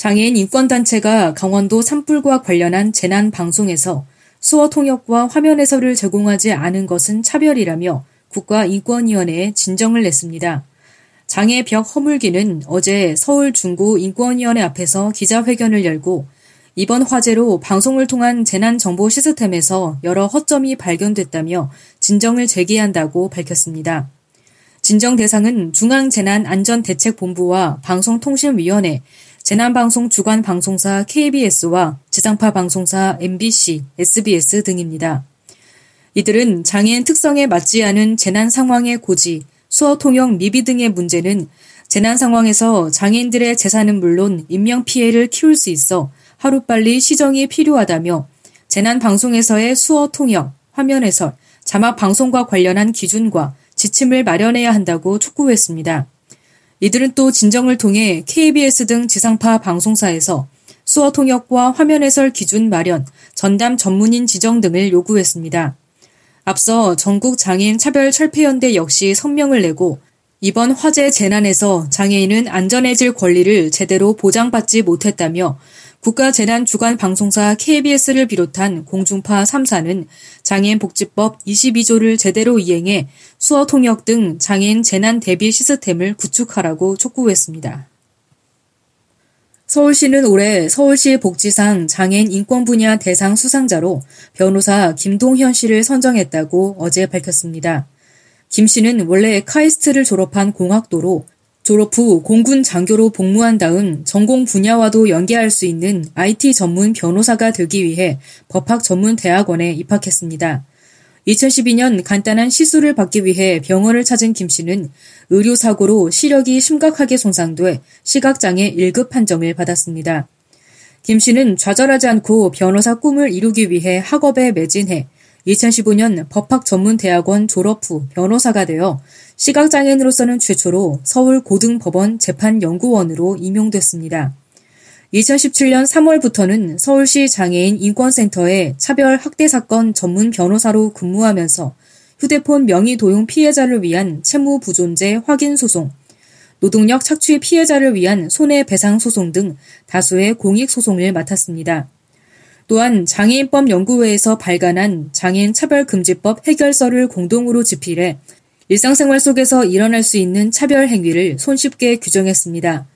장애인 인권단체가 강원도 산불과 관련한 재난 방송에서 수어 통역과 화면 해설을 제공하지 않은 것은 차별이라며 국가인권위원회에 진정을 냈습니다. 장애 벽 허물기는 어제 서울 중구 인권위원회 앞에서 기자회견을 열고 이번 화재로 방송을 통한 재난 정보 시스템에서 여러 허점이 발견됐다며 진정을 제기한다고 밝혔습니다. 진정 대상은 중앙재난안전대책본부와 방송통신위원회, 재난방송 주관 방송사 KBS와 지상파 방송사 MBC, SBS 등입니다. 이들은 장애인 특성에 맞지 않은 재난 상황의 고지, 수어 통역 미비 등의 문제는 재난 상황에서 장애인들의 재산은 물론 인명 피해를 키울 수 있어 하루빨리 시정이 필요하다며 재난 방송에서의 수어 통역, 화면 해설, 자막 방송과 관련한 기준과 지침을 마련해야 한다고 촉구했습니다. 이들은 또 진정을 통해 KBS 등 지상파 방송사에서 수어 통역과 화면 해설 기준 마련, 전담 전문인 지정 등을 요구했습니다. 앞서 전국 장애인 차별 철폐연대 역시 성명을 내고 이번 화재 재난에서 장애인은 안전해질 권리를 제대로 보장받지 못했다며 국가재난주간방송사 KBS를 비롯한 공중파 3사는 장애인복지법 22조를 제대로 이행해 수어 통역 등 장애인 재난 대비 시스템을 구축하라고 촉구했습니다. 서울시는 올해 서울시 복지상 장애인 인권 분야 대상 수상자로 변호사 김동현 씨를 선정했다고 어제 밝혔습니다. 김 씨는 원래 카이스트를 졸업한 공학도로 졸업 후 공군 장교로 복무한 다음 전공 분야와도 연계할 수 있는 IT 전문 변호사가 되기 위해 법학 전문 대학원에 입학했습니다. 2012년 간단한 시술을 받기 위해 병원을 찾은 김 씨는 의료사고로 시력이 심각하게 손상돼 시각장애 1급 판정을 받았습니다. 김 씨는 좌절하지 않고 변호사 꿈을 이루기 위해 학업에 매진해 2015년 법학전문대학원 졸업 후 변호사가 되어 시각장애인으로서는 최초로 서울 고등법원 재판연구원으로 임용됐습니다. 2017년 3월부터는 서울시 장애인 인권센터의 차별 학대 사건 전문 변호사로 근무하면서 휴대폰 명의 도용 피해자를 위한 채무 부존재 확인 소송, 노동력 착취 피해자를 위한 손해배상 소송 등 다수의 공익 소송을 맡았습니다. 또한 장애인법 연구회에서 발간한 장애인 차별금지법 해결서를 공동으로 집필해 일상생활 속에서 일어날 수 있는 차별 행위를 손쉽게 규정했습니다.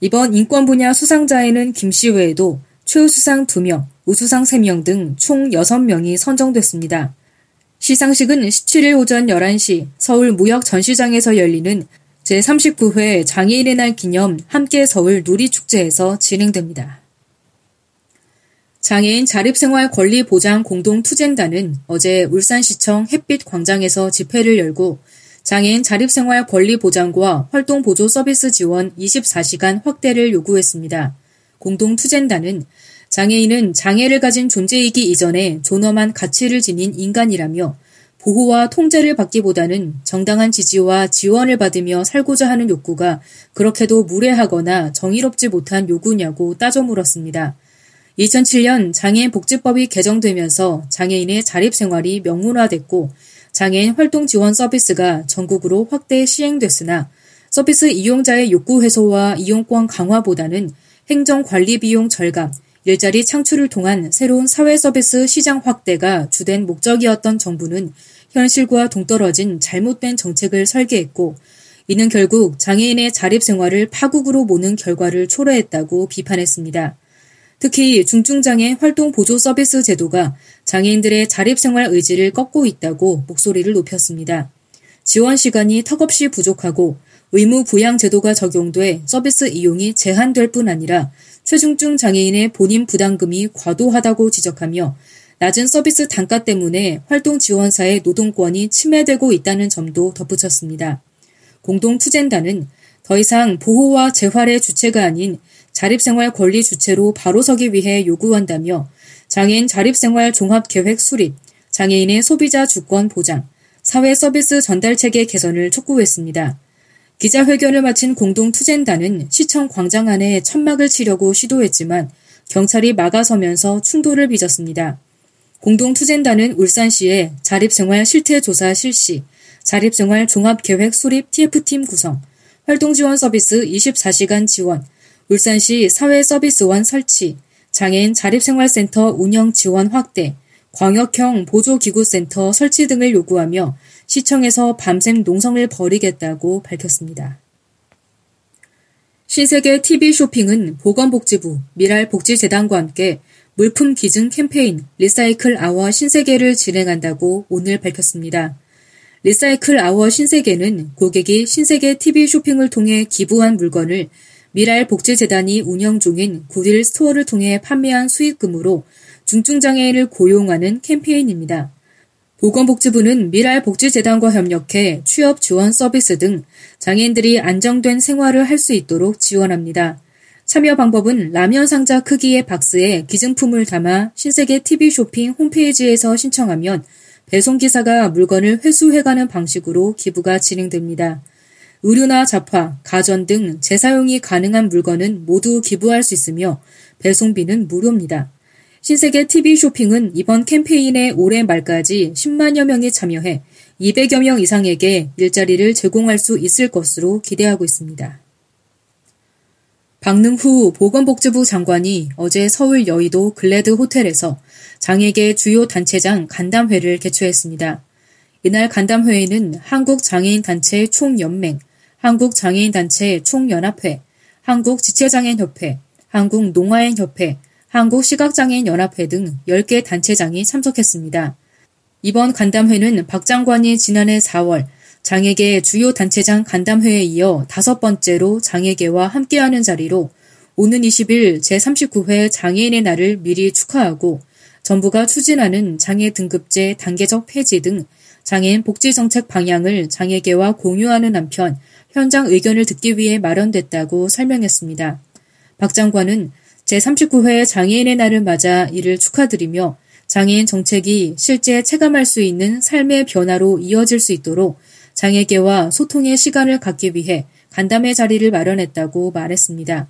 이번 인권 분야 수상자에는 김씨 외에도 최우수상 2명, 우수상 3명 등 총 6명이 선정됐습니다. 시상식은 17일 오전 11시 서울 무역 전시장에서 열리는 제39회 장애인의 날 기념 함께 서울 누리축제에서 진행됩니다. 장애인 자립생활 권리 보장 공동투쟁단은 어제 울산시청 햇빛 광장에서 집회를 열고 장애인 자립생활 권리 보장과 활동 보조 서비스 지원 24시간 확대를 요구했습니다. 공동투쟁단은 장애인은 장애를 가진 존재이기 이전에 존엄한 가치를 지닌 인간이라며 보호와 통제를 받기보다는 정당한 지지와 지원을 받으며 살고자 하는 욕구가 그렇게도 무례하거나 정의롭지 못한 요구냐고 따져 물었습니다. 2007년 장애인 복지법이 개정되면서 장애인의 자립생활이 명문화됐고 장애인 활동 지원 서비스가 전국으로 확대 시행됐으나 서비스 이용자의 욕구 해소와 이용권 강화보다는 행정 관리 비용 절감, 일자리 창출을 통한 새로운 사회 서비스 시장 확대가 주된 목적이었던 정부는 현실과 동떨어진 잘못된 정책을 설계했고 이는 결국 장애인의 자립 생활을 파국으로 모는 결과를 초래했다고 비판했습니다. 특히 중증장애 활동 보조 서비스 제도가 장애인들의 자립생활 의지를 꺾고 있다고 목소리를 높였습니다. 지원 시간이 턱없이 부족하고 의무 부양 제도가 적용돼 서비스 이용이 제한될 뿐 아니라 최중증 장애인의 본인 부담금이 과도하다고 지적하며 낮은 서비스 단가 때문에 활동 지원사의 노동권이 침해되고 있다는 점도 덧붙였습니다. 공동투쟁단은 더 이상 보호와 재활의 주체가 아닌 자립생활 권리 주체로 바로 서기 위해 요구한다며 장애인 자립생활 종합계획 수립, 장애인의 소비자 주권 보장, 사회 서비스 전달 체계 개선을 촉구했습니다. 기자회견을 마친 공동투쟁단은 시청 광장 안에 천막을 치려고 시도했지만 경찰이 막아서면서 충돌을 빚었습니다. 공동투쟁단은 울산시에 자립생활 실태조사 실시, 자립생활 종합계획 수립 TF팀 구성, 활동지원 서비스 24시간 지원, 울산시 사회서비스원 설치, 장애인 자립생활센터 운영 지원 확대, 광역형 보조기구센터 설치 등을 요구하며 시청에서 밤샘 농성을 벌이겠다고 밝혔습니다. 신세계 TV 쇼핑은 보건복지부, 미랄복지재단과 함께 물품 기증 캠페인 리사이클 아워 신세계를 진행한다고 오늘 밝혔습니다. 리사이클 아워 신세계는 고객이 신세계 TV 쇼핑을 통해 기부한 물건을 밀알 복지재단이 운영 중인 굿윌 스토어를 통해 판매한 수익금으로 중증장애인을 고용하는 캠페인입니다. 보건복지부는 밀알 복지재단과 협력해 취업 지원 서비스 등 장애인들이 안정된 생활을 할 수 있도록 지원합니다. 참여 방법은 라면 상자 크기의 박스에 기증품을 담아 신세계 TV 쇼핑 홈페이지에서 신청하면 배송기사가 물건을 회수해가는 방식으로 기부가 진행됩니다. 의류나 잡화, 가전 등 재사용이 가능한 물건은 모두 기부할 수 있으며 배송비는 무료입니다. 신세계 TV 쇼핑은 이번 캠페인에 올해 말까지 10만여 명이 참여해 200여 명 이상에게 일자리를 제공할 수 있을 것으로 기대하고 있습니다. 박능후 보건복지부 장관이 어제 서울 여의도 글래드 호텔에서 장애계 주요 단체장 간담회를 개최했습니다. 이날 간담회에는 한국장애인단체 총연맹, 한국장애인단체 총연합회, 한국지체장애인협회, 한국농아인협회, 한국시각장애인연합회 등 10개 단체장이 참석했습니다. 이번 간담회는 박 장관이 지난해 4월 장애계 주요 단체장 간담회에 이어 다섯 번째로 장애계와 함께하는 자리로 오는 20일 제39회 장애인의 날을 미리 축하하고 정부가 추진하는 장애 등급제 단계적 폐지 등 장애인 복지 정책 방향을 장애계와 공유하는 한편 현장 의견을 듣기 위해 마련됐다고 설명했습니다. 박 장관은 제39회 장애인의 날을 맞아 이를 축하드리며 장애인 정책이 실제 체감할 수 있는 삶의 변화로 이어질 수 있도록 장애계와 소통의 시간을 갖기 위해 간담회 자리를 마련했다고 말했습니다.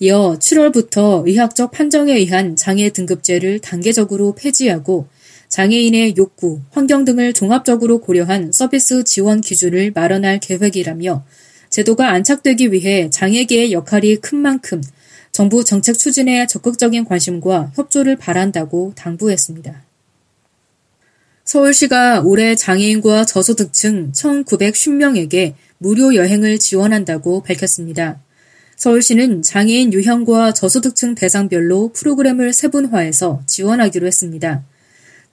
이어 7월부터 의학적 판정에 의한 장애 등급제를 단계적으로 폐지하고 장애인의 욕구, 환경 등을 종합적으로 고려한 서비스 지원 기준을 마련할 계획이라며 제도가 안착되기 위해 장애계의 역할이 큰 만큼 정부 정책 추진에 적극적인 관심과 협조를 바란다고 당부했습니다. 서울시가 올해 장애인과 저소득층 1,910명에게 무료 여행을 지원한다고 밝혔습니다. 서울시는 장애인 유형과 저소득층 대상별로 프로그램을 세분화해서 지원하기로 했습니다.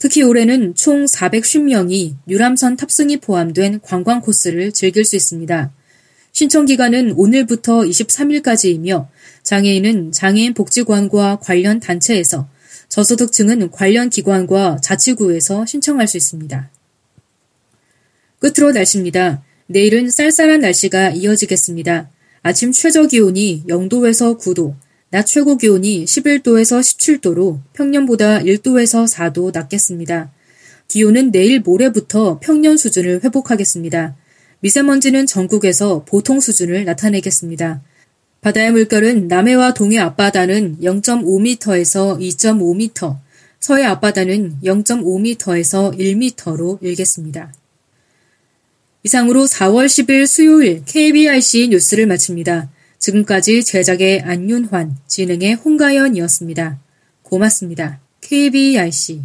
특히 올해는 총 410명이 유람선 탑승이 포함된 관광 코스를 즐길 수 있습니다. 신청 기간은 오늘부터 23일까지이며 장애인은 장애인 복지관과 관련 단체에서 저소득층은 관련 기관과 자치구에서 신청할 수 있습니다. 끝으로 날씨입니다. 내일은 쌀쌀한 날씨가 이어지겠습니다. 아침 최저 기온이 0도에서 9도, 낮 최고 기온이 11도에서 17도로 평년보다 1도에서 4도 낮겠습니다. 기온은 내일 모레부터 평년 수준을 회복하겠습니다. 미세먼지는 전국에서 보통 수준을 나타내겠습니다. 바다의 물결은 남해와 동해 앞바다는 0.5m에서 2.5m, 서해 앞바다는 0.5m에서 1m로 일겠습니다. 이상으로 4월 10일 수요일 KBRC 뉴스를 마칩니다. 지금까지 제작의 안윤환, 진행의 홍가연이었습니다. 고맙습니다. KBRC